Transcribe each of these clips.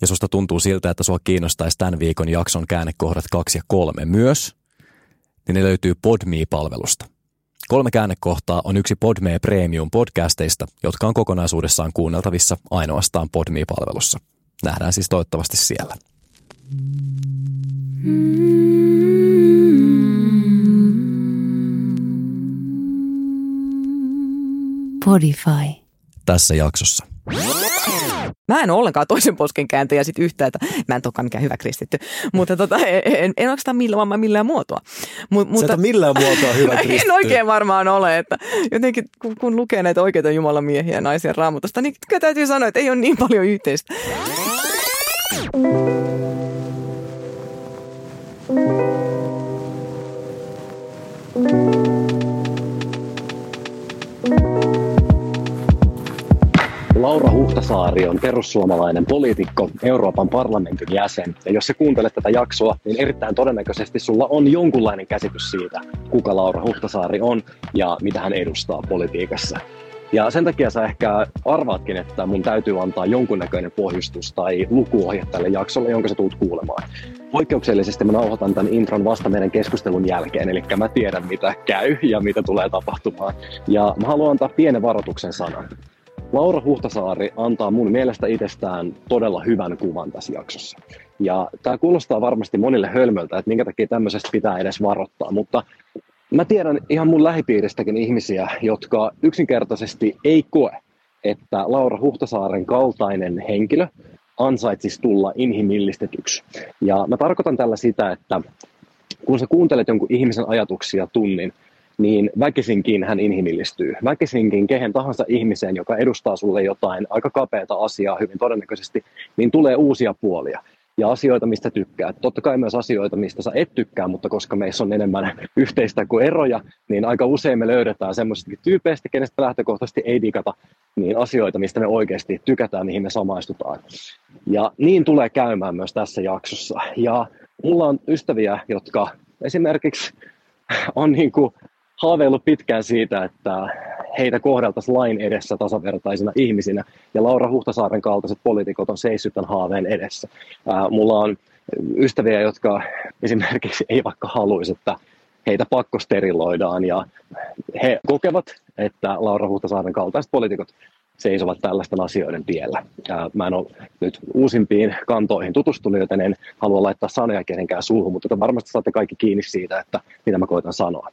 ja susta tuntuu siltä, että sua kiinnostaisi tämän viikon jakson käännekohdat kaksi ja kolme myös, niin ne löytyy Podme-palvelusta. Kolme käännekohtaa on yksi Podme Premium podcasteista, jotka on kokonaisuudessaan kuunneltavissa ainoastaan Podme-palvelussa. Nähdään siis toivottavasti siellä. Podify. Tässä jaksossa. Mä en ole ollenkaan toisen posken kääntäjä sit yhtään, että mä en olekaan mikään hyvä kristitty, mutta tota, en, en, en oikeastaan millään, vaan millään muotoa. Mut, mutta, Sä millään muotoa hyvä kristitty. En oikein varmaan ole, että jotenkin kun, kun lukee näitä oikeita Jumalan miehiä ja naisia raamutosta, niin täytyy sanoa, että ei ole niin paljon yhteistä. Laura Huhtasaari on perussuomalainen poliitikko, Euroopan parlamentin jäsen. Ja jos sä kuuntelet tätä jaksoa, niin erittäin todennäköisesti sulla on jonkunlainen käsitys siitä, kuka Laura Huhtasaari on ja mitä hän edustaa politiikassa. Ja sen takia sä ehkä arvaatkin, että mun täytyy antaa jonkunnäköinen pohjustus tai lukuohje tälle jaksolle, jonka sä tulet kuulemaan. Poikkeuksellisesti mä nauhoitan tämän intron vasta meidän keskustelun jälkeen, eli mä tiedän mitä käy ja mitä tulee tapahtumaan. Ja mä haluan antaa pienen varoituksen sanan. Laura Huhtasaari antaa mun mielestä itsestään todella hyvän kuvan tässä jaksossa. Ja tämä kuulostaa varmasti monille hölmöltä, että minkä takia tämmöisestä pitää edes varoittaa, mutta mä tiedän ihan mun lähipiiristäkin ihmisiä, jotka yksinkertaisesti ei koe, että Laura Huhtasaaren kaltainen henkilö ansaitsisi tulla inhimillistetyksi. Ja mä tarkoitan tällä sitä, että kun sä kuuntelet jonkun ihmisen ajatuksia tunnin, niin väkisinkin hän inhimillistyy. Väkisinkin kehen tahansa ihmiseen, joka edustaa sulle jotain aika kapeata asiaa hyvin todennäköisesti, niin tulee uusia puolia ja asioita, mistä tykkää. Totta kai myös asioita, mistä sä et tykkää, mutta koska meissä on enemmän yhteistä kuin eroja, niin aika usein me löydetään semmoisista tyypeistä, kenestä lähtökohtaisesti ei digata, niin asioita, mistä me oikeasti tykätään, mihin me samaistutaan. Ja niin tulee käymään myös tässä jaksossa. Ja mulla on ystäviä, jotka esimerkiksi on niin kuin haaveillut pitkään siitä, että heitä kohdeltaisiin lain edessä tasavertaisina ihmisinä, ja Laura Huhtasaaren kaltaiset poliitikot on seissyt tämän haaveen edessä. Ää, mulla on ystäviä, jotka esimerkiksi ei vaikka haluaisi, että heitä pakkosteriloidaan, ja he kokevat, että Laura Huhtasaaren kaltaiset poliitikot seisovat tällaisten asioiden tiellä. Ää, mä en ole nyt uusimpiin kantoihin tutustunut, joten en halua laittaa sanoja kenenkään suuhun, mutta varmasti saatte kaikki kiinni siitä, että mitä mä koitan sanoa.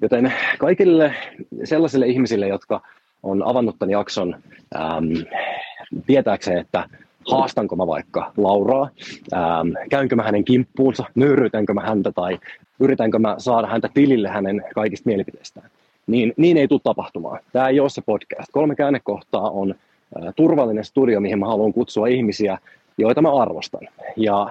Joten kaikille sellaisille ihmisille, jotka on avannut tämän jakson ähm, tietääkseen, että haastanko mä vaikka Lauraa, ähm, käynkö mä hänen kimppuunsa, nöyryytänkö mä häntä tai yritänkö mä saada häntä tilille hänen kaikista mielipiteistään, niin niin ei tule tapahtumaan. Tämä ei ole se podcast. Kolme käännekohtaa on äh, turvallinen studio, mihin mä haluan kutsua ihmisiä, joita mä arvostan. Ja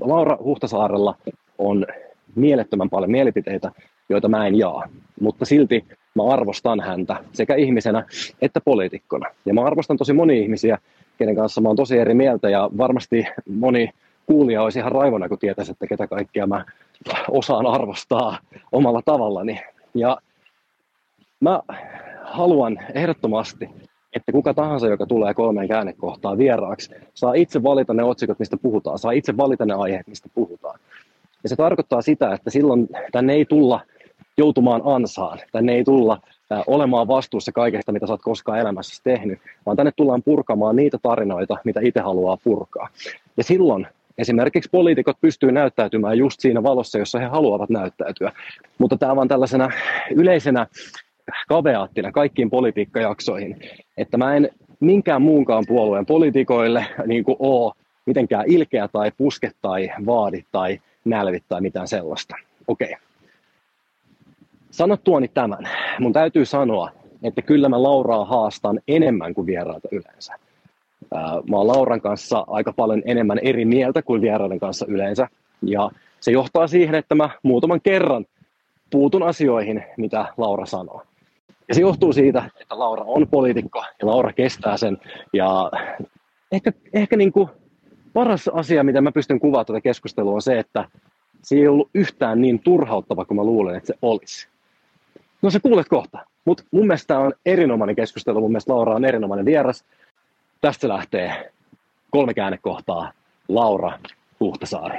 Laura Huhtasaarella on mielettömän paljon mielipiteitä, joita mä en jaa. Mutta silti mä arvostan häntä sekä ihmisenä että poliitikkona. Ja mä arvostan tosi moni ihmisiä, kenen kanssa mä oon tosi eri mieltä ja varmasti moni kuulija olisi ihan raivona, kun tietäisi, että ketä kaikkia mä osaan arvostaa omalla tavallani. Ja mä haluan ehdottomasti, että kuka tahansa, joka tulee kolmeen käännekohtaan vieraaksi, saa itse valita ne otsikot, mistä puhutaan, saa itse valita ne aiheet, mistä puhutaan. Ja se tarkoittaa sitä, että silloin tänne ei tulla joutumaan ansaan. Tänne ei tulla olemaan vastuussa kaikesta, mitä sä oot koskaan elämässä tehnyt, vaan tänne tullaan purkamaan niitä tarinoita, mitä itse haluaa purkaa. Ja silloin esimerkiksi poliitikot pystyy näyttäytymään just siinä valossa, jossa he haluavat näyttäytyä. Mutta tämä on tällaisena yleisenä kaveaattina kaikkiin politiikkajaksoihin, että mä en minkään muunkaan puolueen poliitikoille niin kuin ole mitenkään ilkeä tai puske tai vaadi tai nälvi tai mitään sellaista. Okei. Okay Sanottuani tämän, mun täytyy sanoa, että kyllä mä Lauraa haastan enemmän kuin vieraita yleensä. Mä oon Lauran kanssa aika paljon enemmän eri mieltä kuin vieraiden kanssa yleensä. Ja se johtaa siihen, että mä muutaman kerran puutun asioihin, mitä Laura sanoo. Ja se johtuu siitä, että Laura on poliitikko ja Laura kestää sen. Ja ehkä, ehkä niin kuin paras asia, mitä mä pystyn kuvaamaan tätä keskustelua, on se, että se ei ollut yhtään niin turhauttava kuin mä luulen, että se olisi. No se kuulet kohta. Mutta mun mielestä on erinomainen keskustelu. Mun mielestä Laura on erinomainen vieras. Tästä lähtee kolme käännekohtaa. Laura Huhtasaari.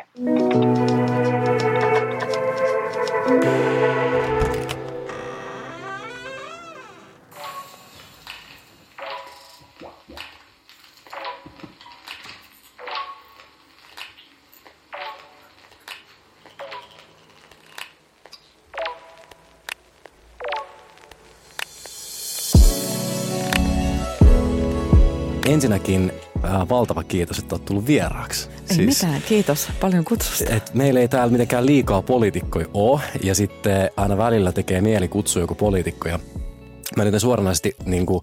Ensinnäkin äh, valtava kiitos, että olet tullut vieraaksi. Ei siis, mitään, kiitos. Paljon kutsusta. Et meillä ei täällä mitenkään liikaa poliitikkoja ole, ja sitten aina välillä tekee mieli kutsua joku poliitikko. Ja mä nyt suoranaisesti niin kuin,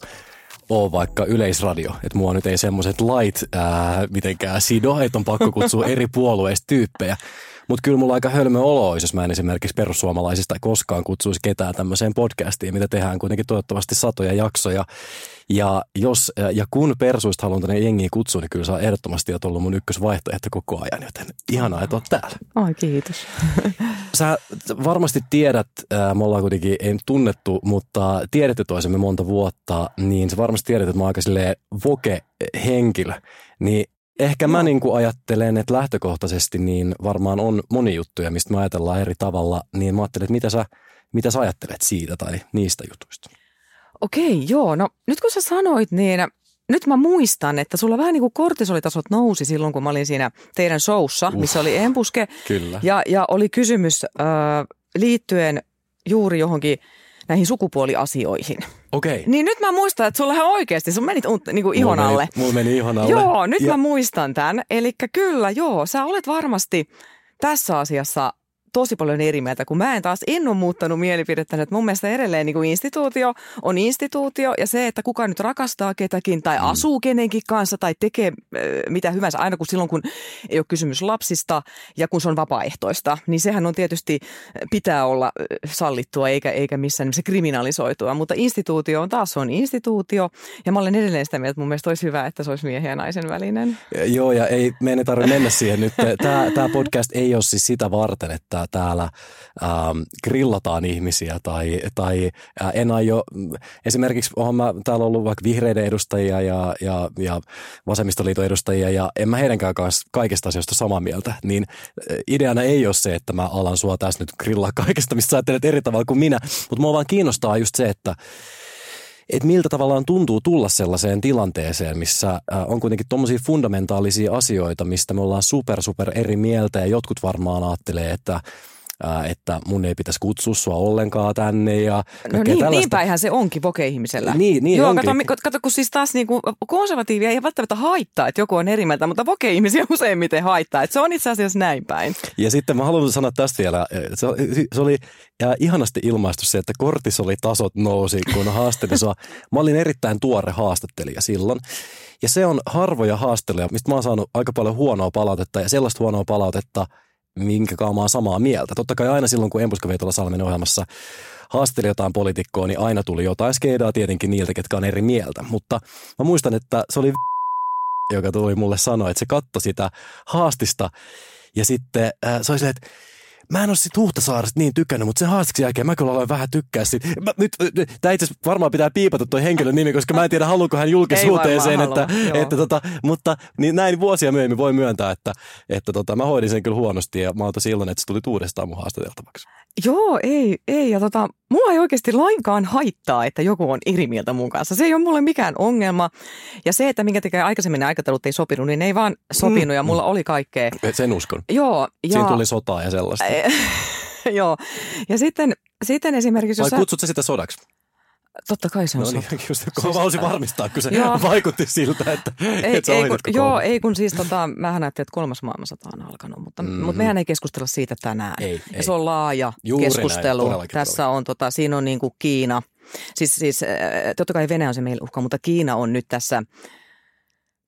ole vaikka yleisradio, että mua nyt ei semmoiset lait ää, mitenkään sido, että on pakko kutsua eri puolueista tyyppejä. Mutta kyllä mulla aika hölmö olo olisi, jos mä en esimerkiksi perussuomalaisista koskaan kutsuisi ketään tämmöiseen podcastiin, mitä tehdään kuitenkin toivottavasti satoja jaksoja. Ja, jos, ja kun persuista haluan tänne jengiä kutsua, niin kyllä saa ehdottomasti oot ollut mun ykkösvaihtoehto koko ajan, joten ihanaa, että oot täällä. Oi, kiitos. Sä varmasti tiedät, me ollaan kuitenkin ei tunnettu, mutta tiedätte toisemme monta vuotta, niin sä varmasti tiedät, että mä oon aika voke-henkilö. Niin Ehkä mä niin kuin ajattelen, että lähtökohtaisesti niin varmaan on moni juttuja, mistä me ajatellaan eri tavalla, niin mä ajattelen, että mitä sä, mitä sä ajattelet siitä tai niistä jutuista? Okei, joo. No nyt kun sä sanoit, niin nyt mä muistan, että sulla vähän niin kuin kortisolitasot nousi silloin, kun mä olin siinä teidän showssa, missä uh, oli empuske. Kyllä. Ja, ja oli kysymys äh, liittyen juuri johonkin näihin sukupuoliasioihin. Okei. Okay. Niin nyt mä muistan, että sulla ihan oikeasti, sun menit niin kuin ihon alle. Mulla meni, meni ihon alle. Joo, nyt ja... mä muistan tämän. Eli kyllä, joo, sä olet varmasti tässä asiassa tosi paljon eri mieltä, kun mä en taas en ole muuttanut mielipidettä, että mun mielestä edelleen niin kuin instituutio on instituutio ja se, että kuka nyt rakastaa ketäkin tai mm. asuu kenenkin kanssa tai tekee äh, mitä hyvänsä, aina kun silloin kun ei ole kysymys lapsista ja kun se on vapaaehtoista, niin sehän on tietysti pitää olla sallittua eikä, eikä missään se kriminalisoitua, mutta instituutio on taas on instituutio ja mä olen edelleen sitä mieltä, että mun mielestä olisi hyvä, että se olisi miehen ja naisen välinen. Joo ja ei, meidän ei tarvitse mennä siihen nyt. Tämä, tämä podcast ei ole siis sitä varten, että täällä ähm, grillataan ihmisiä tai, tai äh, en aio, esimerkiksi olen mä täällä ollut vaikka vihreiden edustajia ja, ja, ja vasemmistoliiton edustajia ja en mä heidänkään kanssa kaikista asioista samaa mieltä, niin äh, ideana ei ole se, että mä alan sua tässä nyt grillaa kaikesta, mistä sä ajattelet eri tavalla kuin minä, mutta mua vaan kiinnostaa just se, että että miltä tavallaan tuntuu tulla sellaiseen tilanteeseen, missä äh, on kuitenkin tuommoisia fundamentaalisia asioita, mistä me ollaan super, super eri mieltä ja jotkut varmaan ajattelee, että että mun ei pitäisi kutsua sua ollenkaan tänne. Ja no niin, niin päinhän se onkin voke-ihmisellä. Niin, niin Joo, onkin. Kato, kato, kun siis taas niinku konservatiivia ei välttämättä haittaa, että joku on eri mieltä, mutta voke-ihmisiä useimmiten haittaa. Että se on itse asiassa näin päin. Ja sitten mä haluan sanoa tästä vielä, se, se oli ja ihanasti ilmaistu se, että kortisolitasot nousi, kun haastelin sua. Mä olin erittäin tuore haastattelija silloin. Ja se on harvoja haasteluja, mistä mä oon saanut aika paljon huonoa palautetta ja sellaista huonoa palautetta – minkä mä samaa mieltä. Totta kai aina silloin, kun Empuska Veitola Salmen ohjelmassa haasteli jotain poliitikkoa, niin aina tuli jotain skeedaa tietenkin niiltä, ketkä on eri mieltä. Mutta mä muistan, että se oli joka tuli mulle sanoa, että se katsoi sitä haastista ja sitten äh, se oli silleen, että mä en ole sit Huhtasaaresta niin tykännyt, mutta sen haastiksen jälkeen mä kyllä aloin vähän tykkää sit. Mä, nyt, tää itse varmaan pitää piipata toi henkilön nimi, koska mä en tiedä haluuko hän julkisuuteen sen, että, että tota, mutta niin näin vuosia myöhemmin voi myöntää, että, että tota, mä hoidin sen kyllä huonosti ja mä oon tosi iloinen, että se tuli uudestaan mun haastateltavaksi. Joo, ei, ei. Ja tota, mua ei oikeasti lainkaan haittaa, että joku on eri mieltä mun kanssa. Se ei ole mulle mikään ongelma. Ja se, että minkä tekee aikaisemmin aikataulut ei sopinut, niin ne ei vaan sopinut mm. ja mulla oli kaikkea. Sen uskon. Joo. Ja... Siinä tuli sotaa ja sellaista. Joo. Ja sitten, sitten esimerkiksi... Vai jos kutsut sä sitä sodaksi? Totta kai se on no niin, just, kun siis, halusin varmistaa, kun se joo. vaikutti siltä, että, ei, että ei, kun, Joo, ei kun siis tota, mähän näytin, että kolmas maailmansota on alkanut, mutta, mm-hmm. mutta mehän ei keskustella siitä tänään. Ei, ja ei. se on laaja Juuri keskustelu. Näin, Tässä on, tota, siinä on niin kuin Kiina, siis, siis totta kai Venäjä on se meillä uhka, mutta Kiina on nyt tässä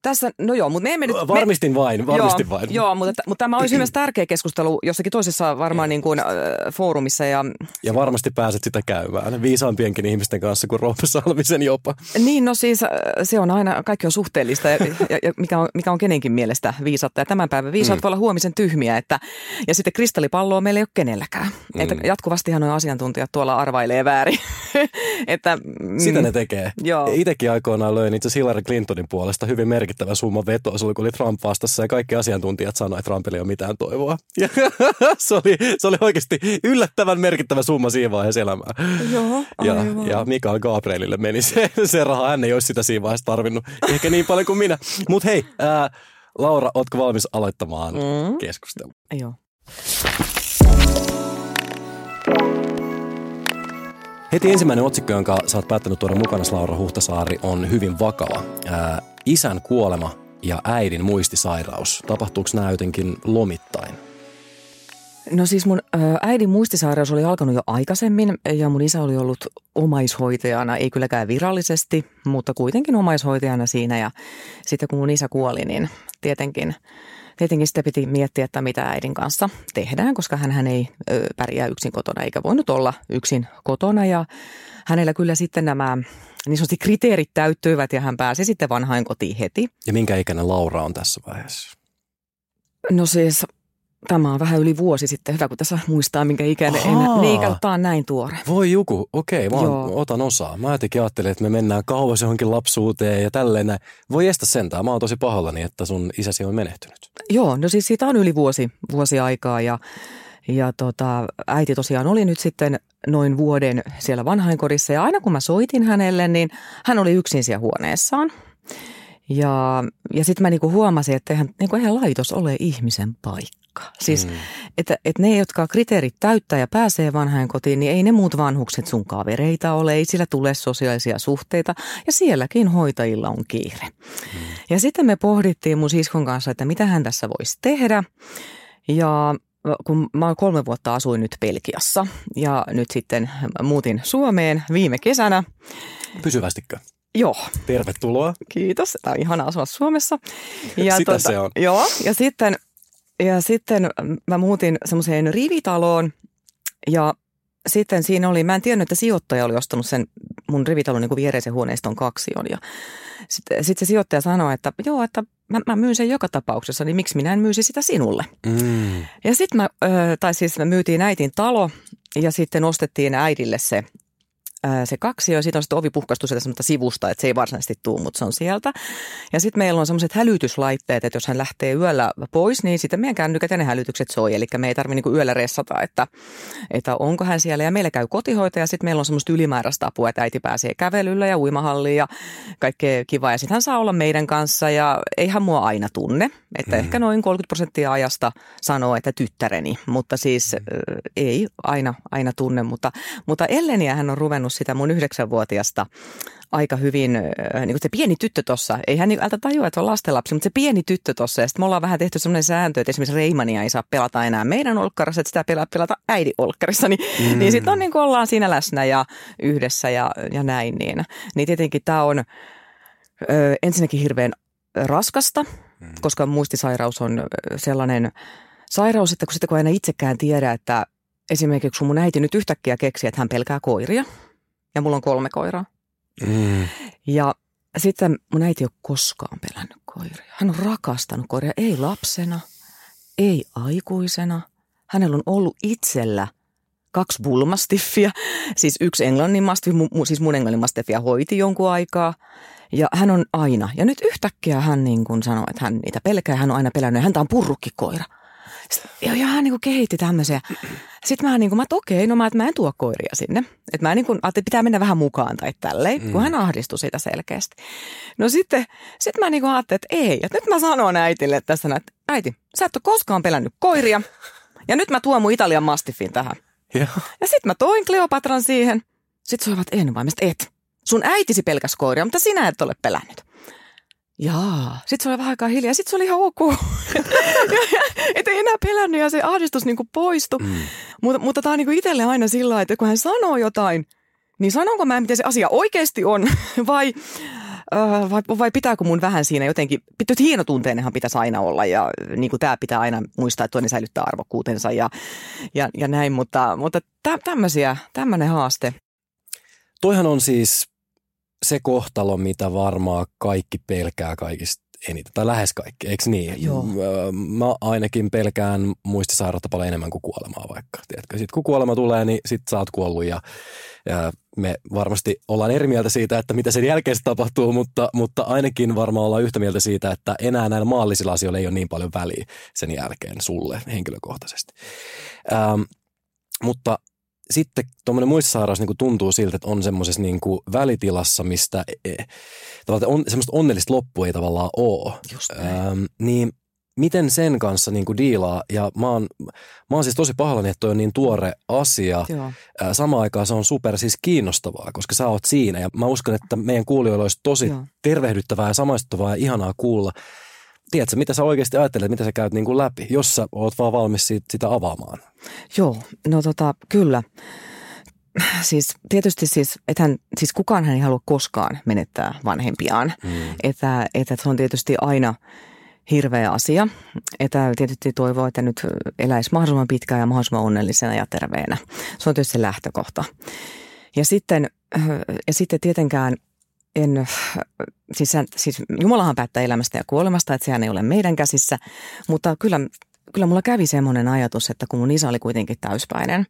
tässä, no joo, mutta me emme nyt... Varmistin me, vain, varmistin joo, vain. Joo, mutta, mutta tämä olisi myös tärkeä keskustelu jossakin toisessa varmaan niin kuin, äh, foorumissa. Ja, ja varmasti pääset sitä käymään viisaampienkin ihmisten kanssa kuin Roope Salmisen jopa. Niin, no siis se on aina, kaikki on suhteellista ja, ja, ja mikä, on, mikä on kenenkin mielestä viisatta. Ja tämän päivän viisaat mm. voi olla huomisen tyhmiä. Että, ja sitten kristallipalloa meillä ei ole kenelläkään. Mm. Että jatkuvastihan nuo asiantuntijat tuolla arvailee väärin. että, mm, Sitä ne tekee. Joo. Itsekin aikoinaan löin itse Hillary Clintonin puolesta hyvin merkittävä summa vetoa. Se oli, kun oli Trump vastassa ja kaikki asiantuntijat sanoivat, että Trumpilla ei ole mitään toivoa. Ja se, oli, se oli oikeasti yllättävän merkittävä summa siinä vaiheessa elämää. Joo, ja, ja Mikael Gabrielille meni se, se raha. Hän ei olisi sitä siinä vaiheessa tarvinnut. Ehkä niin paljon kuin minä. Mutta hei, ää, Laura, ootko valmis aloittamaan mm. keskustelun? Joo. Heti ensimmäinen otsikko, jonka sä oot päättänyt tuoda mukana, Laura Huhtasaari, on hyvin vakava. Ää, isän kuolema ja äidin muistisairaus. Tapahtuuko nämä jotenkin lomittain? No siis mun äidin muistisairaus oli alkanut jo aikaisemmin ja mun isä oli ollut omaishoitajana, ei kylläkään virallisesti, mutta kuitenkin omaishoitajana siinä. Ja sitten kun mun isä kuoli, niin tietenkin, tietenkin sitä piti miettiä, että mitä äidin kanssa tehdään, koska hän ei pärjää yksin kotona eikä voinut olla yksin kotona. Ja hänellä kyllä sitten nämä niin sanotusti kriteerit täyttyivät ja hän pääsi sitten vanhain kotiin heti. Ja minkä ikäinen Laura on tässä vaiheessa? No siis Tämä on vähän yli vuosi sitten. Hyvä, kun tässä muistaa, minkä ikäinen en. Niin, on näin tuore. Voi joku, okei, mä otan osaa. Mä jotenkin ajattelin, että me mennään kauas johonkin lapsuuteen ja tälleen. Voi estä sentään. Mä oon tosi pahoillani, että sun isäsi on menehtynyt. Joo, no siis siitä on yli vuosi, vuosi aikaa ja, ja tota, äiti tosiaan oli nyt sitten noin vuoden siellä vanhainkodissa. Ja aina kun mä soitin hänelle, niin hän oli yksin siellä huoneessaan. Ja, ja sitten mä niinku huomasin, että eihän, niinku eihän laitos ole ihmisen paikka. Siis, mm. että, että ne, jotka kriteerit täyttää ja pääsee vanhain kotiin, niin ei ne muut vanhukset sun kavereita ole, ei sillä tule sosiaalisia suhteita. Ja sielläkin hoitajilla on kiire. Mm. Ja sitten me pohdittiin mun siskon kanssa, että mitä hän tässä voisi tehdä. Ja kun mä kolme vuotta asuin nyt Belgiassa ja nyt sitten muutin Suomeen viime kesänä. Pysyvästikö? Joo. Tervetuloa. Kiitos. Tämä on ihana asua Suomessa. Ja Sitä tuota, se on. Joo, ja sitten, ja sitten mä muutin semmoiseen rivitaloon ja sitten siinä oli, mä en tiennyt, että sijoittaja oli ostanut sen mun rivitalon niin kuin viereisen huoneiston kaksion. Ja sitten sit se sijoittaja sanoi, että joo, että mä, mä myyn sen joka tapauksessa, niin miksi minä en myisi sitä sinulle? Mm. Ja sitten mä, tai siis me myytiin äitin talo ja sitten ostettiin äidille se se kaksi ja siitä on sitten ovi puhkaistu sieltä sivusta, että se ei varsinaisesti tuu, mutta se on sieltä. Ja sitten meillä on semmoiset hälytyslaitteet, että jos hän lähtee yöllä pois, niin sitten meidän kännykät ja ne hälytykset soi. Eli me ei tarvitse niinku yöllä ressata, että, että onko hän siellä. Ja meillä käy kotihoitaja ja sitten meillä on semmoista ylimääräistä apua, että äiti pääsee kävelyllä ja uimahalliin ja kaikkea kivaa. Ja sitten hän saa olla meidän kanssa ja ei hän mua aina tunne. Että mm. ehkä noin 30 prosenttia ajasta sanoo, että tyttäreni, mutta siis mm. ei aina, aina tunne. Mutta, mutta Elleniä hän on ruvennut sitä mun yhdeksänvuotiasta aika hyvin, niin kuin se pieni tyttö tuossa, ei hän niin ältä tajua, että on lastenlapsi, mutta se pieni tyttö tuossa. Ja sitten me ollaan vähän tehty sellainen sääntö, että esimerkiksi Reimania ei saa pelata enää meidän olkkarissa, että sitä pelaa pelata äidin olkkarissa. Niin, mm. niin sitten on niin kuin ollaan siinä läsnä ja yhdessä ja, ja näin. Niin, niin tietenkin tämä on ö, ensinnäkin hirveän raskasta, mm. koska muistisairaus on sellainen sairaus, että kun, sitten kun aina itsekään tiedä, että esimerkiksi kun mun äiti nyt yhtäkkiä keksi, että hän pelkää koiria, ja mulla on kolme koiraa. Mm. Ja sitten mun äiti ei ole koskaan pelännyt koiria. Hän on rakastanut koiria, ei lapsena, ei aikuisena. Hänellä on ollut itsellä kaksi bulmastiffia, siis yksi englannin mastiff, siis mun englannin mastiffia hoiti jonkun aikaa. Ja hän on aina, ja nyt yhtäkkiä hän niin kuin sanoi, että hän niitä pelkää, hän on aina pelännyt, ja häntä on purrukkikoira. Ja, ja hän niin kuin kehitti tämmöisiä. Sitten mä niin kuin, mä että okei, no mä, että mä en tuo koiria sinne. Että mä niin kuin, että pitää mennä vähän mukaan tai tälleen, mm. kun hän ahdistui siitä selkeästi. No sitten sit mä niin kuin ajattelin, että ei. Että nyt mä sanon äitille tässä, että äiti, sä et ole koskaan pelännyt koiria. Ja nyt mä tuon mun Italian mastiffin tähän. Ja, ja sitten mä toin Kleopatran siihen. Sitten soivat en mistä et. Sun äitisi pelkäs koiria, mutta sinä et ole pelännyt. Jaa. Sitten se oli vähän aikaa hiljaa. Sitten se oli ihan ok. Että ei enää pelännyt ja se ahdistus niin poistui. Mm. Mutta, mutta tämä on niin itselle aina sillä että kun hän sanoo jotain, niin sanonko mä, miten se asia oikeasti on vai, äh, vai, vai pitääkö mun vähän siinä jotenkin, hienotunteinenhan pitäisi aina olla ja niin kuin tämä pitää aina muistaa, että toinen säilyttää arvokkuutensa ja, ja, ja näin, mutta, mutta tä, tämmöisiä, tämmöinen haaste. Toihan on siis se kohtalo, mitä varmaan kaikki pelkää kaikista eniten, tai lähes kaikki, eikö niin? Joo. Mä ainakin pelkään muistisairautta paljon enemmän kuin kuolemaa vaikka. Sitten kun kuolema tulee, niin sit sä oot kuollut ja, ja me varmasti ollaan eri mieltä siitä, että mitä sen jälkeen tapahtuu, mutta, mutta ainakin varmaan ollaan yhtä mieltä siitä, että enää näillä maallisilla asioilla ei ole niin paljon väliä sen jälkeen sulle henkilökohtaisesti. Ähm, mutta sitten tuommoinen muistisairaus niin tuntuu siltä, että on semmoisessa niin välitilassa, mistä e, e, on, semmoista onnellista loppua ei tavallaan ole. Ähm, niin miten sen kanssa niin kuin diilaa, ja mä oon, mä oon siis tosi pahallani, että toi on niin tuore asia. Joo. Samaan aikaan se on super siis kiinnostavaa, koska sä oot siinä, ja mä uskon, että meidän kuulijoilla olisi tosi Joo. tervehdyttävää ja samaistuttavaa ja ihanaa kuulla. Tiedätkö, mitä sä oikeasti ajattelet, mitä sä käyt niin kuin läpi, jos sä oot vaan valmis siitä, sitä avaamaan? Joo, no tota, kyllä. Siis tietysti siis, ethän, siis kukaan ei halua koskaan menettää vanhempiaan. Mm. Että, että se on tietysti aina hirveä asia. Että tietysti toivoo, että nyt eläisi mahdollisimman pitkään ja mahdollisimman onnellisena ja terveenä. Se on tietysti se lähtökohta. Ja sitten, ja sitten tietenkään en, siis, siis Jumalahan päättää elämästä ja kuolemasta, että sehän ei ole meidän käsissä, mutta kyllä, kyllä mulla kävi semmoinen ajatus, että kun mun isä oli kuitenkin täyspäinen,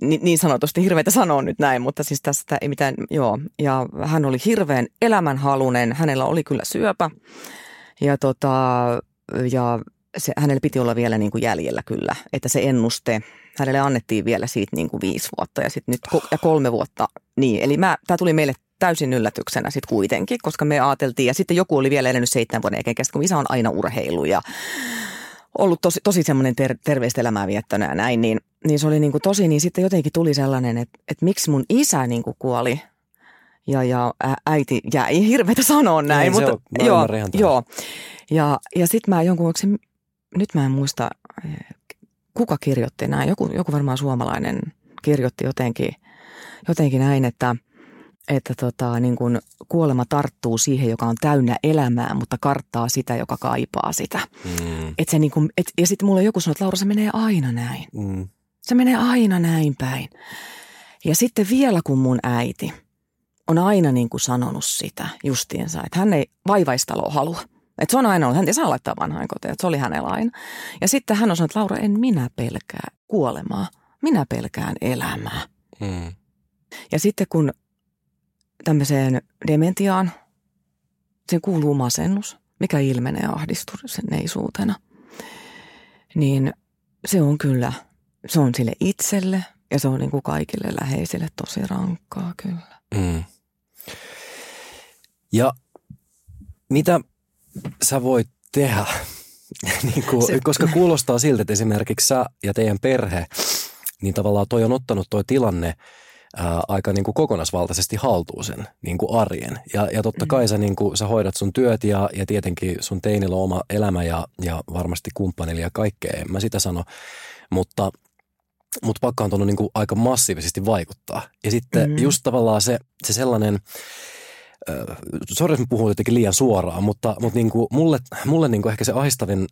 niin, niin sanotusti hirveitä sanoa nyt näin, mutta siis tästä ei mitään, joo. Ja hän oli hirveän elämänhalunen, hänellä oli kyllä syöpä ja, tota, ja se, hänellä piti olla vielä niin kuin jäljellä kyllä, että se ennuste, hänelle annettiin vielä siitä niin kuin viisi vuotta ja sitten nyt ja kolme vuotta. Niin, eli tämä tuli meille täysin yllätyksenä sitten kuitenkin, koska me ajateltiin, ja sitten joku oli vielä elänyt seitsemän vuoden kestä, kun isä on aina urheilu ja ollut tosi, tosi semmoinen ter, terveistä elämää viettänyt ja näin, niin, niin se oli niin kuin tosi, niin sitten jotenkin tuli sellainen, että, että miksi mun isä niin kuin kuoli ja, ja äiti jäi hirveätä sanoa näin. Niin, mutta, on, joo, joo. Ja, ja sitten mä jonkun, se, nyt mä en muista, kuka kirjoitti näin, joku, joku varmaan suomalainen kirjoitti jotenkin, jotenkin näin, että – että tota, niin kun kuolema tarttuu siihen, joka on täynnä elämää, mutta karttaa sitä, joka kaipaa sitä. Mm. Et se niin kun, et, ja sitten mulla joku sanoi, että Laura, se menee aina näin. Mm. Se menee aina näin päin. Ja sitten vielä kun mun äiti on aina niin kuin sanonut sitä justiinsa, että hän ei vaivaistaloa halua. Että se on aina ollut, hän ei saa laittaa vanhainkoteja, että se oli hänellä aina. Ja sitten hän on sanonut, että Laura, en minä pelkää kuolemaa, minä pelkään elämää. Mm. Ja sitten kun tämmöiseen dementiaan. Sen kuuluu masennus, mikä ilmenee ahdistuneisuutena. Niin se on kyllä, se on sille itselle ja se on niin kuin kaikille läheisille tosi rankkaa kyllä. Mm. Ja mitä sä voit tehdä? niin kuin, se... Koska kuulostaa siltä, että esimerkiksi sä ja teidän perhe, niin tavallaan toi on ottanut toi tilanne – ää, aika niin kuin kokonaisvaltaisesti haltuun sen niin kuin arjen. Ja, ja totta kai sä, niin kuin, sä hoidat sun työt ja, ja tietenkin sun teinillä on oma elämä ja, ja varmasti kumppanilla ja kaikkea, en mä sitä sano. Mutta, mutta pakko on niin kuin aika massiivisesti vaikuttaa. Ja sitten mm-hmm. just tavallaan se, se sellainen – sori, että puhun jotenkin liian suoraan, mutta, mutta niin kuin mulle, mulle niin kuin ehkä se ahistavin,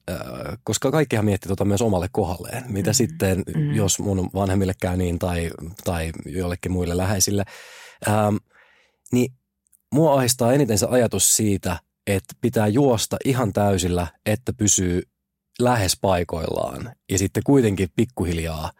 koska kaikkihan miettii tota myös omalle kohdalleen, mitä mm. sitten, mm. jos mun vanhemmille käy niin tai, tai jollekin muille läheisille, ähm, niin mua ahistaa eniten se ajatus siitä, että pitää juosta ihan täysillä, että pysyy lähes paikoillaan ja sitten kuitenkin pikkuhiljaa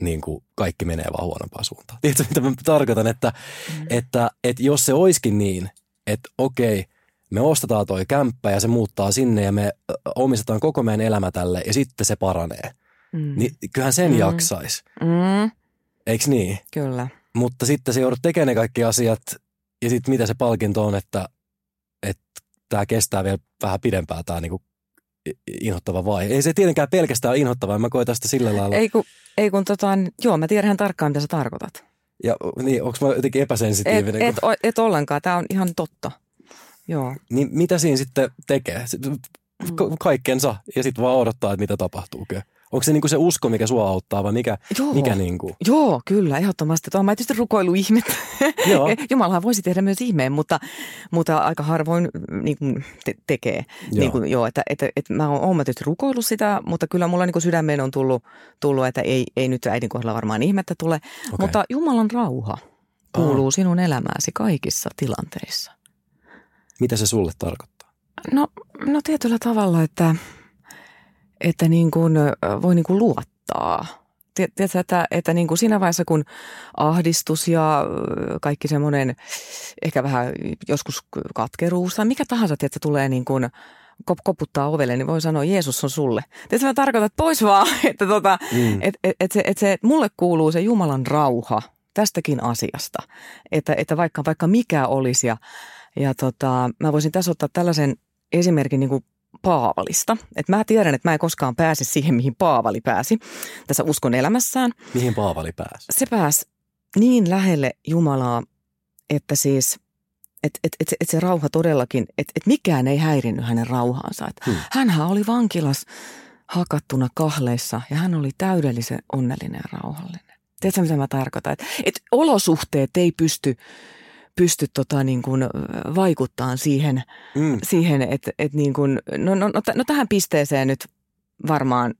niin kuin kaikki menee vaan huonompaan suuntaan. Tiedätkö, mitä mä tarkoitan? Että, mm. että, että jos se olisikin niin, että okei, me ostetaan toi kämppä ja se muuttaa sinne ja me omistetaan koko meidän elämä tälle ja sitten se paranee. Mm. Niin kyllähän sen mm. jaksaisi. Mm. Eiks niin? Kyllä. Mutta sitten se joudut tekemään ne kaikki asiat ja sitten mitä se palkinto on, että, että tämä kestää vielä vähän pidempään tämä niinku inhottava vai? Ei se tietenkään pelkästään inhottava, mä koitan sitä sillä lailla. Ei kun, ei kun tota, joo, mä tiedän ihan tarkkaan, mitä sä tarkoitat. Ja niin, onko mä jotenkin epäsensitiivinen? Et, et, et ollenkaan, tämä on ihan totta. Joo. Niin mitä siinä sitten tekee? Ka- kaikkensa ja sitten vaan odottaa, että mitä tapahtuu. Onko se niinku se usko, mikä sua auttaa vai mikä, Joo. mikä niinku? Joo, kyllä, ehdottomasti. Tuo on tietysti rukoilu ihmettä. Joo. Jumalahan voisi tehdä myös ihmeen, mutta, mutta aika harvoin niin kuin te- tekee. Joo. Niin kuin, joo, että, että, että mä oon, oon mä tietysti rukoillut sitä, mutta kyllä mulla niin kuin sydämeen on tullut, tullut, että ei, ei nyt äidin kohdalla varmaan ihmettä tule. Okei. Mutta Jumalan rauha kuuluu sinun elämääsi kaikissa tilanteissa. Mitä se sulle tarkoittaa? No, no tietyllä tavalla, että, että niin kuin voi niin kuin luottaa. Tiedätkö, että, että niin kuin siinä vaiheessa, kun ahdistus ja kaikki semmoinen ehkä vähän joskus katkeruus tai mikä tahansa, tiedätkö, tulee niin kuin kop- koputtaa ovelle, niin voi sanoa, Jeesus on sulle. Tiedätkö, mä tarkoitan, että pois vaan, että tota, Mm. et, et, et se, et se, mulle kuuluu se Jumalan rauha tästäkin asiasta, että, että vaikka, vaikka mikä olisi ja, ja tota, mä voisin tässä ottaa tällaisen esimerkin niin kuin Paavalista. Että mä tiedän, että mä en koskaan pääse siihen, mihin Paavali pääsi tässä uskon elämässään. Mihin Paavali pääsi? Se pääsi niin lähelle Jumalaa, että siis, että et, et, et se rauha todellakin, että et mikään ei häirinnyt hänen rauhaansa. Et Hmm. Hänhän oli vankilas hakattuna kahleissa ja hän oli täydellisen onnellinen ja rauhallinen. Tiedätkö, mitä mä tarkoitan? Että et olosuhteet ei pysty, pysty tota niin kuin vaikuttaa siihen, Mm. siihen että et niin kuin, no, no, no, no tähän pisteeseen nyt varmaan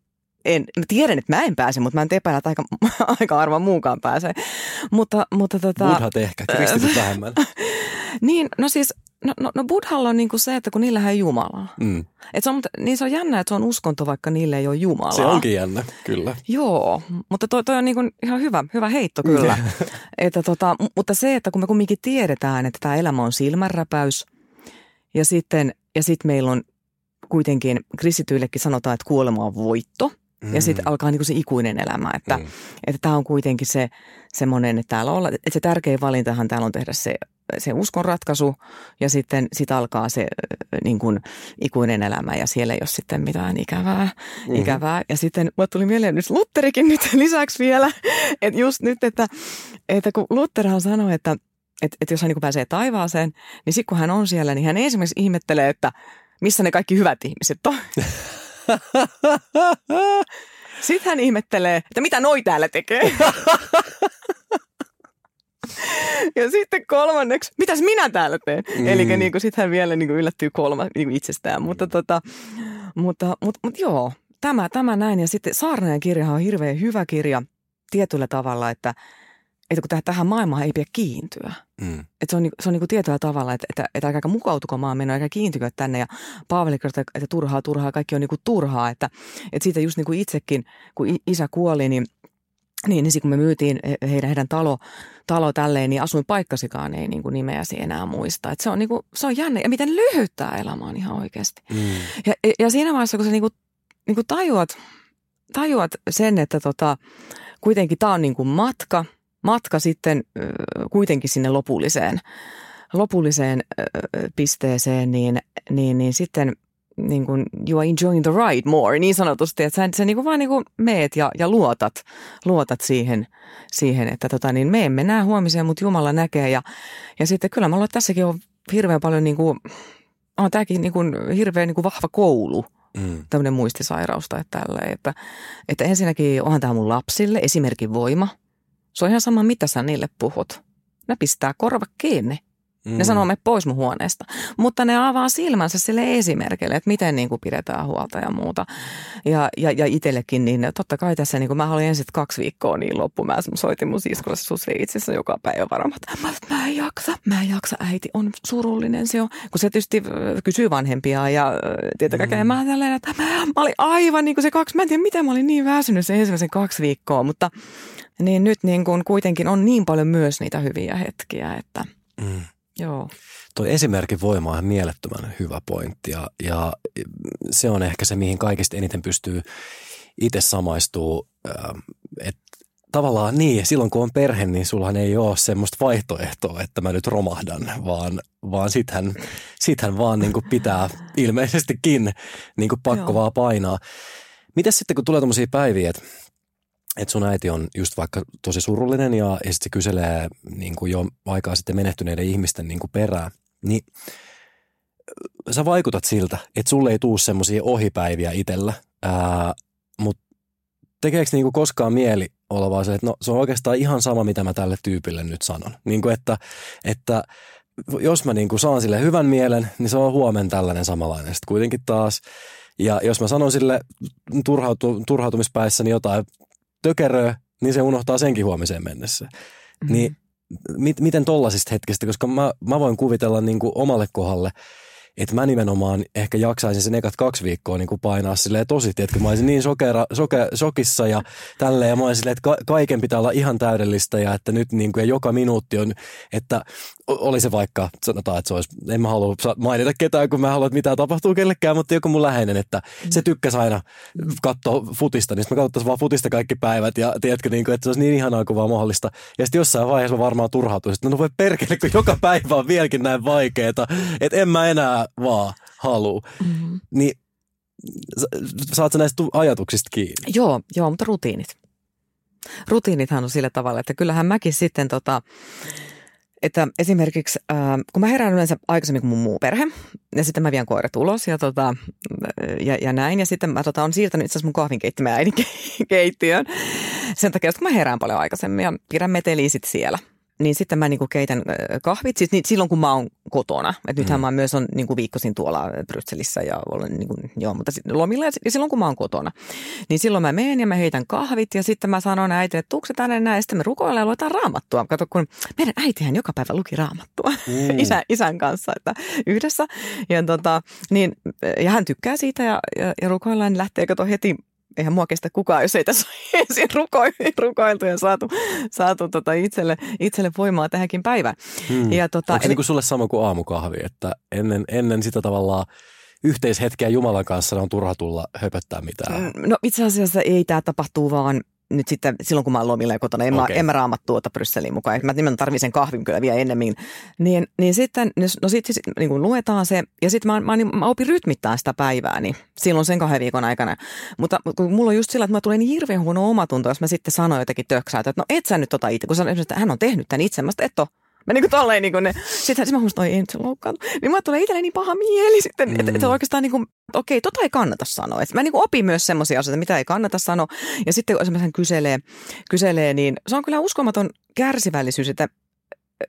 en, mä tiedän, että mä en pääse, mutta mä en epäillä, että aika, aika harva muukaan pääsee. Mutta, mutta tota, Buddhat ehkä, kristityt vähemmän. niin, no siis, no, no, no Buddhalla on niinku se, että kun niillä ei Jumalaa. Mm. Et se on, niin se on jännä, että se on uskonto, vaikka niillä ei ole Jumalaa. Se onkin jännä, kyllä. Joo, mutta toi, toi on niinku ihan hyvä, hyvä heitto kyllä. että tota, mutta se, että kun me kumminkin tiedetään, että tämä elämä on silmänräpäys ja sitten ja sit meillä on kuitenkin, kristityillekin sanotaan, että kuolema on voitto. Mm. Ja sitten alkaa niinku se ikuinen elämä, että Mm. että tämä on kuitenkin se semmoinen, että täällä olla, että se tärkein valintahan täällä on tehdä se, se uskon ratkaisu ja sitten sit alkaa se niin kuin ikuinen elämä ja siellä ei ole sitten mitään ikävää. Mhm. Mm. ikävää. Ja sitten mulle tuli mieleen nyt Lutterikin nyt lisäksi vielä, että just nyt, että, että kun Lutterhan sanoi, että että, että jos hän niin pääsee taivaaseen, niin sitten kun hän on siellä, niin hän ensimmäiseksi ihmettelee, että missä ne kaikki hyvät ihmiset on. Sitten hän ihmettelee, että mitä noi täällä tekee. Ja sitten kolmanneksi, mitäs minä täällä teen? Mm. Mm. Eli niin sitten hän vielä niin kuin yllättyy kolma niin kuin itsestään. Mutta, tota, mutta, mutta, mutta joo, tämä, tämä näin. Ja sitten Saarnajan kirjahan on hirveän hyvä kirja tietyllä tavalla, että, että kun tähän- tähän maailmaan ei pidä kiintyä. Mm. Että se on, niinku- se on niinku tietyllä tavalla, että, että, että älkääkä mukautuko maan menoa, eikä kiintykö tänne. Ja Paavali kertoo, että turhaa, turhaa, kaikki on niinku turhaa. Että, että siitä just niin kuin itsekin, kun isä kuoli, niin niin, niin kun me myytiin he- heidän, heidän talo, talo tälleen, niin asuinpaikkasikaan ei niin kuin nimeäsi enää muista. Et se, on niin kuin, se on jännä. Ja miten lyhyt tämä elämä on ihan oikeasti. Mm. Ja, ja siinä vaiheessa, kun sä niin kuin, niin kuin tajuat, tajuat sen, että tota, kuitenkin tämä on niin kuin matka, matka sitten kuitenkin sinne lopulliseen, lopulliseen pisteeseen, niin, niin, niin sitten niin kuin you are enjoying the ride more, niin sanotusti, että sä, sä niin kuin vaan niin kuin meet ja, ja luotat, luotat siihen, siihen, että tota, niin me emme näe huomiseen, mutta Jumala näkee ja, ja sitten kyllä mä luulen, että tässäkin on hirveän paljon niin kuin, on tämäkin niin kuin hirveän niin kuin vahva koulu, Mm. tämmöinen muistisairaus tai tälleen, että, että ensinnäkin onhan tämä mun lapsille esimerkin voima. Se on ihan sama, mitä sä niille puhut. Ne pistää korva kiinni. Mm. Ne sanoo, me pois mun huoneesta. Mutta ne avaa silmänsä sille esimerkille, että miten niin kuin pidetään huolta ja muuta. Ja, ja, ja itsellekin, niin totta kai tässä, niin kuin mä olin ensin kaksi viikkoa niin loppu. Mä soitin mun siskolle sun Sveitsissä joka päivä varmaan. Mä, mä en jaksa, mä en jaksa, äiti on surullinen se on. Kun se tietysti ö, kysyy vanhempia ja tietää kaikkea. Ja mä, tälleen, että mä, mä olin aivan niin kuin se kaksi, mä en tiedä miten mä olin niin väsynyt se ensimmäisen kaksi viikkoa. Mutta niin nyt niin kuin kuitenkin on niin paljon myös niitä hyviä hetkiä, että Mm. Joo. Toi esimerkin voima on mielettömän hyvä pointti ja, ja se on ehkä se, mihin kaikista eniten pystyy itse samaistuu. Että tavallaan niin, silloin kun on perhe, niin sullahan ei ole semmoista vaihtoehtoa, että mä nyt romahdan, vaan, vaan sithän, sithän vaan niin kuin pitää ilmeisestikin niin kuin pakko Joo. vaan painaa. Mitäs sitten, kun tulee tämmöisiä päiviä, että että sun äiti on just vaikka tosi surullinen ja, ja sitten se kyselee niin kuin jo aikaa sitten menehtyneiden ihmisten niin kuin perään, niin sä vaikutat siltä, että sulle ei tuu semmoisia ohipäiviä itsellä, mutta tekeekö niinku koskaan mieli olla vaan se, että no se on oikeastaan ihan sama, mitä mä tälle tyypille nyt sanon. Niinku että, että jos mä niinku saan sille hyvän mielen, niin se on huomen tällainen samanlainen. Sitten kuitenkin taas, ja jos mä sanon sille turhautu, turhautumispäissäni jotain tökeröä, niin se unohtaa senkin huomiseen mennessä. Mm-hmm. Niin mit, miten tollasista hetkistä, koska mä, mä voin kuvitella niin kuin omalle kohdalle, että mä nimenomaan ehkä jaksaisin sen ekat kaksi viikkoa niin kuin painaa silleen tosi, että mä olisin niin sokera, soke, sokissa ja tälleen, ja mä olisin silleen, että ka- kaiken pitää olla ihan täydellistä ja että nyt niin kuin, ja joka minuutti on, että oli se vaikka, sanotaan, että se olisi, en mä halua mainita ketään, kun mä haluan, että mitään tapahtuu kellekään, mutta joku mun läheinen, että se tykkäsi aina katsoa futista, niin mä katsoisin vaan futista kaikki päivät ja tiedätkö, niin kuin, että se olisi niin ihanaa kuin vaan mahdollista. Ja sitten jossain vaiheessa mä varmaan turhautuisin, että no voi perkele, kun joka päivä on vieläkin näin vaikeeta, että en mä enää vaan halua. Mm-hmm. Niin saat näistä ajatuksista kiinni? Joo, joo, mutta rutiinit. Rutiinithan on sillä tavalla, että kyllähän mäkin sitten tota, että esimerkiksi äh, kun mä herään yleensä aikaisemmin kuin mun muu perhe, ja sitten mä vien koirat ulos ja, tota, ja, ja näin, ja sitten mä tota, on siirtänyt itse asiassa mun kahvinkeittimen äidin keittiön sen takia, että kun mä herään paljon aikaisemmin ja pidän meteliä sitten siellä – niin sitten mä niinku keitän kahvit, siis niin, silloin kun mä oon kotona. Et nythän mm. mä myös on niinku viikkosin tuolla Brysselissä ja olen niinku, joo, mutta lomilla ja silloin kun mä oon kotona. Niin silloin mä menen ja mä heitän kahvit ja sitten mä sanon äitille, että tuukse tänne näin ja sitten me rukoillaan ja luetaan raamattua. Kato, kun meidän äitihän joka päivä luki raamattua mm. Isä, isän kanssa että yhdessä. Ja, tota, niin, ja hän tykkää siitä ja, ja, ja rukoillaan, niin lähtee kato heti eihän mua kestä kukaan, jos ei tässä ensin rukoiltu ja saatu, saatu tota itselle, itselle voimaa tähänkin päivään. Hmm. Ja tota, Onko se eli... niin sulle sama kuin aamukahvi, että ennen, ennen sitä tavallaan yhteishetkeä Jumalan kanssa on turha tulla höpöttää mitään? No itse asiassa ei tämä tapahtuu vaan nyt sitten silloin, kun mä oon lomilla ja kotona, en, okay. mä, en mä raamat tuota Brysseliin mukaan. Mä nimenomaan tarvitsen sen kahvin kyllä vielä ennemmin. Niin, niin sitten, no sitten sit, niin kun luetaan se, ja sitten mä, mä, niin, mä opin rytmittää sitä päivää, niin silloin sen kahden viikon aikana. Mutta kun mulla on just sillä, että mä tulee niin hirveän huono omatunto, jos mä sitten sanon jotenkin töksää, että no et sä nyt tota itse, kun sä, että hän on tehnyt tämän itse, mä että et ole. Mä niin kuin tolleen niin kuin ne, sitten sit mä huomasin, että ei nyt se loukkaantu. Niin mä tulee itselleni niin paha mieli sitten, mm. että, että oikeastaan niin kuin, okei, tota ei kannata sanoa. Et mä niin kuin opin myös semmoisia asioita, mitä ei kannata sanoa. Ja sitten kun esimerkiksi kyselee, kyselee, niin se on kyllä uskomaton kärsivällisyys, että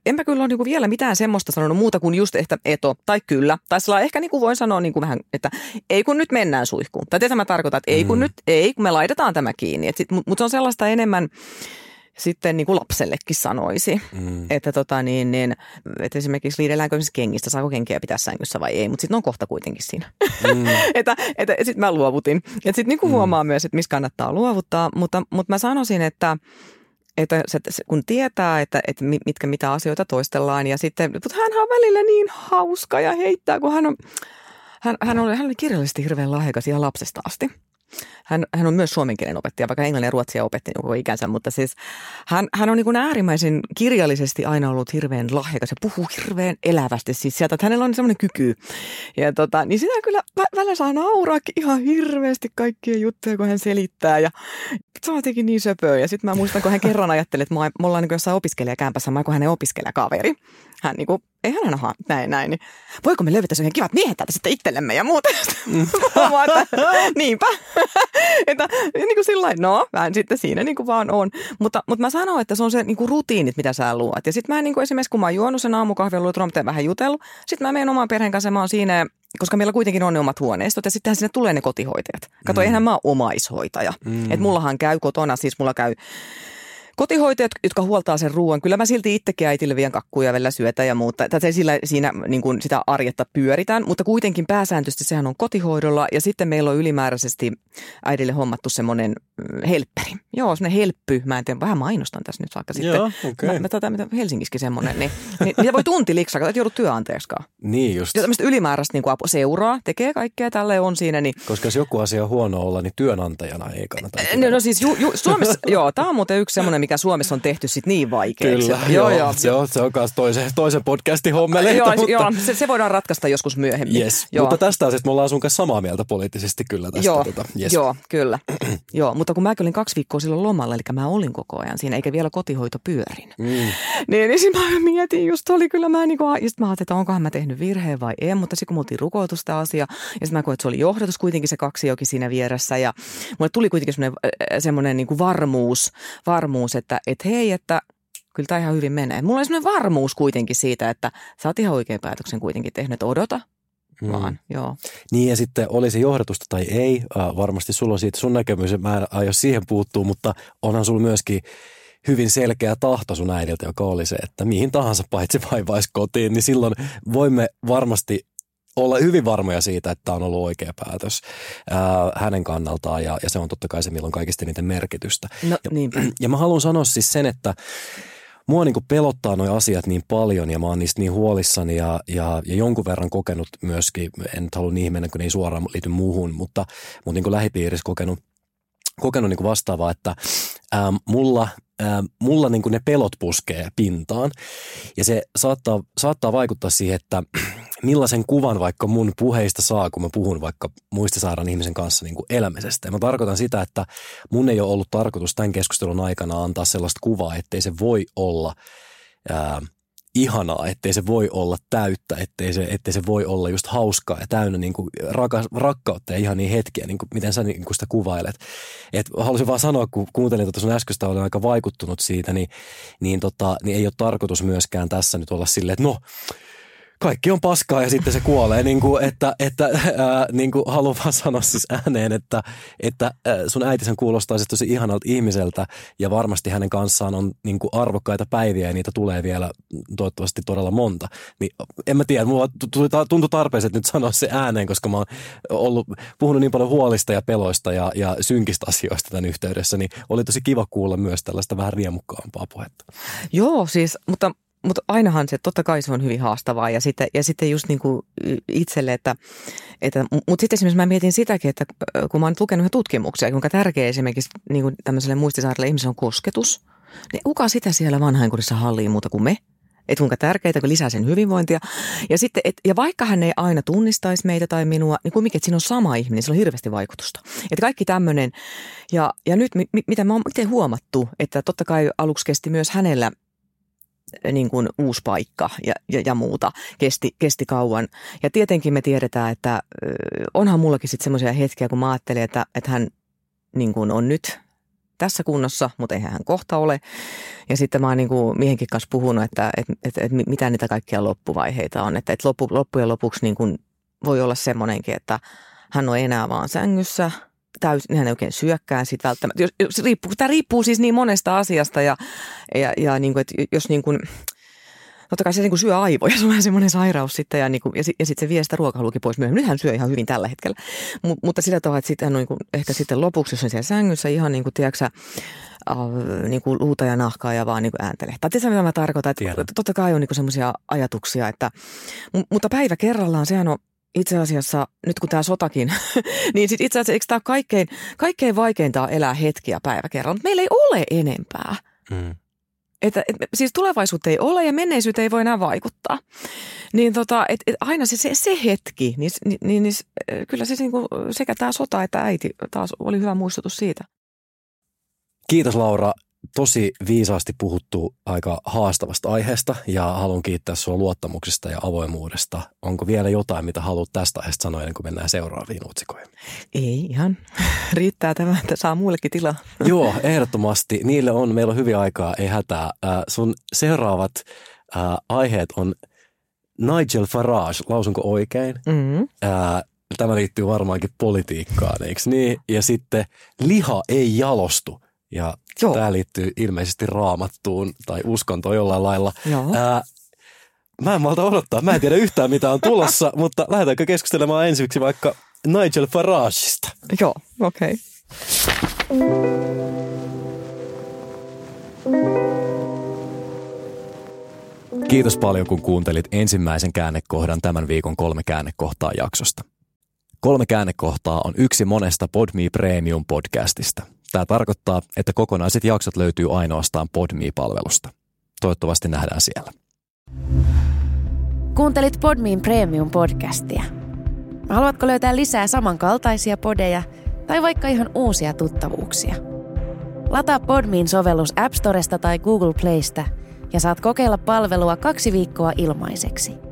en mä kyllä ole niin vielä mitään semmoista sanonut muuta kuin just ehkä eto tai kyllä. Tai sillä ehkä niin kuin voin sanoa niin kuin vähän, että ei kun nyt mennään suihkuun. Tai tätä mä tarkoitan, että ei kun mm. nyt, ei kun me laitetaan tämä kiinni. Mutta se on sellaista enemmän, sitten niin kuin lapsellekin sanoisi. Mm. Että, tota, niin, niin, että esimerkiksi liidelläänkö kengistä, saako kenkiä pitää sängyssä vai ei, mutta sitten on kohta kuitenkin siinä. Mm. että että sitten mä luovutin. Ja sitten niin mm. huomaa myös, että missä kannattaa luovuttaa, mutta, mutta mä sanoisin, että että se, kun tietää, että, että mitkä mitä asioita toistellaan ja sitten, mutta hän on välillä niin hauska ja heittää, kun hän on, hän, hän oli, hän oli kirjallisesti hirveän lahjakas ihan lapsesta asti. Hän, hän on myös suomen kielen opettaja, vaikka englannin ja ruotsia opetti koko ikänsä, mutta siis hän, hän on niin äärimmäisen kirjallisesti aina ollut hirveän lahjakas ja puhuu hirveän elävästi siis sieltä, että hänellä on semmoinen kyky. Ja tota, niin sitä kyllä vä- välillä saa nauraakin ihan hirveästi kaikkia juttuja, kun hän selittää ja se on jotenkin niin söpöä. Ja sitten mä muistan, kun hän kerran ajatteli, että me ollaan niin jossain opiskelijakämpässä, mä kun hänen opiskelijakaveri. Hän niin kuin, ei hän aina näin, näin, niin voiko me löytää sen kivat miehet täältä sitten itsellemme ja muuta. Mm. niinpä. että niin kuin sillä no, vähän sitten siinä niin kuin vaan on. Mutta, mutta mä sanon, että se on se niin kuin rutiinit, mitä sä luot. Ja sitten mä niin kuin esimerkiksi, kun mä oon juonut sen aamukahvin, luonut vähän jutellut, sitten mä menen oman perheen kanssa, mä oon siinä koska meillä kuitenkin on ne omat huoneistot ja sittenhän sinne tulee ne kotihoitajat. Kato, mm. eihän mä ole omaishoitaja. Mm. Et mullahan käy kotona, siis mulla käy kotihoitajat, jotka huoltaa sen ruoan, kyllä mä silti itsekin äitille vien kakkuja vielä syötä ja muuta. Tätä sillä, siinä niin kuin sitä arjetta pyöritään, mutta kuitenkin pääsääntöisesti sehän on kotihoidolla ja sitten meillä on ylimääräisesti äidille hommattu semmoinen mm, helpperi. Joo, semmoinen helppy. Mä en tiedä, vähän mainostan tässä nyt vaikka sitten. Joo, okay. mä, mä tätä, mitä Helsingissäkin semmoinen, niin, niin, niin voi tunti liksaa, että joudut työnantajaksikaan. Niin just. Ja tämmöistä ylimääräistä niin kuin seuraa, tekee kaikkea, tälle on siinä. Niin... Koska jos joku asia on huono olla, niin työnantajana ei kannata. No, no siis ju, ju, Suomessa, joo, tämä on muuten yksi semmoinen, mikä Suomessa on tehty sit niin vaikeaksi. Kyllä, joo, joo. Se on, se on myös toisen, toisen podcastin hommeleita. Joo, mutta... joo se, se, voidaan ratkaista joskus myöhemmin. Yes, joo. mutta tästä asiasta me ollaan sun kanssa samaa mieltä poliittisesti kyllä tästä. Joo, tota, yes. joo kyllä. joo, mutta kato, kun mä olin kaksi viikkoa silloin lomalla, eli mä olin koko ajan siinä, eikä vielä kotihoito pyörin. Mm. Niin, niin sit mä mietin, just oli kyllä mä niinku, ja sit mä ajattelin, että onkohan mä tehnyt virheen vai en, mutta sitten kun me oltiin rukoiltu asia, ja sitten mä koin, että se oli johdatus kuitenkin se kaksi jokin siinä vieressä, ja mulle tuli kuitenkin semmoinen, semmoinen niinku varmuus, varmuus, että et hei, että kyllä tämä ihan hyvin menee. Mulla on semmoinen varmuus kuitenkin siitä, että sä oot ihan oikein päätöksen kuitenkin tehnyt, että odota, mm. vaan, joo. Niin ja sitten oli se johdatusta tai ei, äh, varmasti sulla on siitä sun näkemys, mä en aio siihen puuttuu, mutta onhan sulla myöskin hyvin selkeä tahto sun äidiltä, joka oli se, että mihin tahansa paitsi vaivaisi kotiin, niin silloin voimme varmasti olla hyvin varmoja siitä, että tämä on ollut oikea päätös ää, hänen kannaltaan ja, ja se on totta kai se, milloin kaikista niiden merkitystä. No, ja, niinpä. ja mä haluan sanoa siis sen, että mua niin pelottaa nuo asiat niin paljon ja mä oon niistä niin huolissani ja, ja, ja jonkun verran kokenut myöskin, en nyt halua niihin mennä, kun ne ei suoraan liity muuhun, mutta, mutta niin lähipiirissä kokenut, kokenut niin vastaavaa, että ää, mulla mulla niin ne pelot puskee pintaan. Ja se saattaa, saattaa vaikuttaa siihen, että millaisen kuvan vaikka mun puheista saa, kun mä puhun vaikka muistisairaan ihmisen kanssa niin elämisestä. Ja mä tarkoitan sitä, että mun ei ole ollut tarkoitus tämän keskustelun aikana antaa sellaista kuvaa, ettei se voi olla ää, ihanaa, ettei se voi olla täyttä, ettei se, ettei se voi olla just hauskaa ja täynnä niin kuin rakas, rakkautta ja ihan niin hetkiä, niin kuin, miten sä niin kuin sitä kuvailet. Et halusin vaan sanoa, kun kuuntelin tuota sun äskeistä, olen aika vaikuttunut siitä, niin, niin, tota, niin ei ole tarkoitus myöskään tässä nyt olla silleen, että no, kaikki on paskaa ja sitten se kuolee. niin kuin, että että ää, niin kuin haluan vaan sanoa siis ääneen, että, että ää, sun äitisen kuulostaa siis tosi ihanalta ihmiseltä ja varmasti hänen kanssaan on niin kuin arvokkaita päiviä ja niitä tulee vielä toivottavasti todella monta. Niin en mä tiedä, mulla tuntui tarpeeseen nyt sanoa se ääneen, koska mä oon ollut, puhunut niin paljon huolista ja peloista ja, ja synkistä asioista tämän yhteydessä, niin oli tosi kiva kuulla myös tällaista vähän riemukkaampaa puhetta. Joo, siis, mutta mutta ainahan se, totta kai se on hyvin haastavaa ja sitten, ja sitten just niin kuin itselle, että, että mutta sitten esimerkiksi mä mietin sitäkin, että kun mä oon lukenut tutkimuksia, kuinka tärkeä esimerkiksi niin kuin tämmöiselle muistisairaille ihmiselle on kosketus, niin kuka sitä siellä vanhainkodissa hallii muuta kuin me? Että kuinka tärkeää, kun lisää sen hyvinvointia. Ja, sitten, et, ja vaikka hän ei aina tunnistaisi meitä tai minua, niin kumminkin, että siinä on sama ihminen, sillä on hirveästi vaikutusta. Että kaikki tämmöinen. Ja, ja nyt, mi, mitä mä oon itse huomattu, että totta kai aluksi kesti myös hänellä niin kuin uusi paikka ja, ja, ja muuta. Kesti, kesti kauan. Ja tietenkin me tiedetään, että onhan mullakin sitten semmoisia hetkiä, kun mä ajattelin, että, että hän niin kuin on nyt tässä kunnossa, mutta eihän hän kohta ole. Ja sitten mä oon niin kuin miehenkin kanssa puhunut, että, että, että, että mitä niitä kaikkia loppuvaiheita on. Että, että loppu, loppujen lopuksi niin kuin voi olla semmoinenkin, että hän on enää vaan sängyssä – täysin, hän ei oikein syökkään sit välttämättä. Jos, jos riippuu, tämä riippuu siis niin monesta asiasta ja, ja, ja niin kuin, että jos niin kuin, totta kai se niin kuin syö aivoja, se on semmoinen sairaus sitten ja, niin kuin, ja, ja sitten se vie sitä ruokahalukin pois myöhemmin. Nyt hän syö ihan hyvin tällä hetkellä, Mut, mutta sillä tavalla, että sitten hän on niin kuin, ehkä sitten lopuksi, jos on siellä sängyssä ihan niin kuin, tiedätkö, Uh, niin kuin luuta ja nahkaa ja vaan niin kuin ääntelee. Tai tiedätkö, mitä mä tarkoitan? Että totta kai on niin semmoisia ajatuksia, että, mutta päivä kerrallaan sehän on itse asiassa, nyt kun tämä sotakin, niin sit itse asiassa eikö tämä kaikkein, kaikkein vaikeinta on elää hetkiä päivä kerran, mutta meillä ei ole enempää. Mm. Että, et, siis tulevaisuutta ei ole ja menneisyyteen ei voi enää vaikuttaa. Niin tota, et, et aina se, se, se hetki, niin, niin, niin, niin kyllä se niin kuin, sekä tämä sota että äiti taas oli hyvä muistutus siitä. Kiitos Laura tosi viisaasti puhuttu aika haastavasta aiheesta ja haluan kiittää sinua luottamuksesta ja avoimuudesta. Onko vielä jotain, mitä haluat tästä aiheesta sanoa ennen kuin mennään seuraaviin otsikoihin? Ei ihan. Riittää tämä, että saa muillekin tilaa. Joo, ehdottomasti. Niille on, meillä on hyvin aikaa, ei hätää. Äh, sun seuraavat äh, aiheet on Nigel Farage, lausunko oikein? Mm-hmm. Äh, tämä liittyy varmaankin politiikkaan, eikö niin? Ja sitten liha ei jalostu ja Joo. tämä liittyy ilmeisesti raamattuun tai uskontoon jollain lailla. Joo. Ää, mä en malta odottaa. Mä en tiedä yhtään mitä on tulossa, mutta lähdetäänkö keskustelemaan ensiksi vaikka Nigel Farageista? Joo, okei. Okay. Kiitos paljon, kun kuuntelit ensimmäisen käännekohdan tämän viikon kolme käännekohtaa jaksosta. Kolme käännekohtaa on yksi monesta Podme Premium podcastista – Tämä tarkoittaa, että kokonaiset jaksot löytyy ainoastaan Podme-palvelusta. Toivottavasti nähdään siellä. Kuuntelit Podmein Premium-podcastia. Haluatko löytää lisää samankaltaisia podeja Tai vaikka ihan uusia tuttavuuksia. Lataa Podmin sovellus App Storesta tai Google Playsta ja saat kokeilla palvelua kaksi viikkoa ilmaiseksi –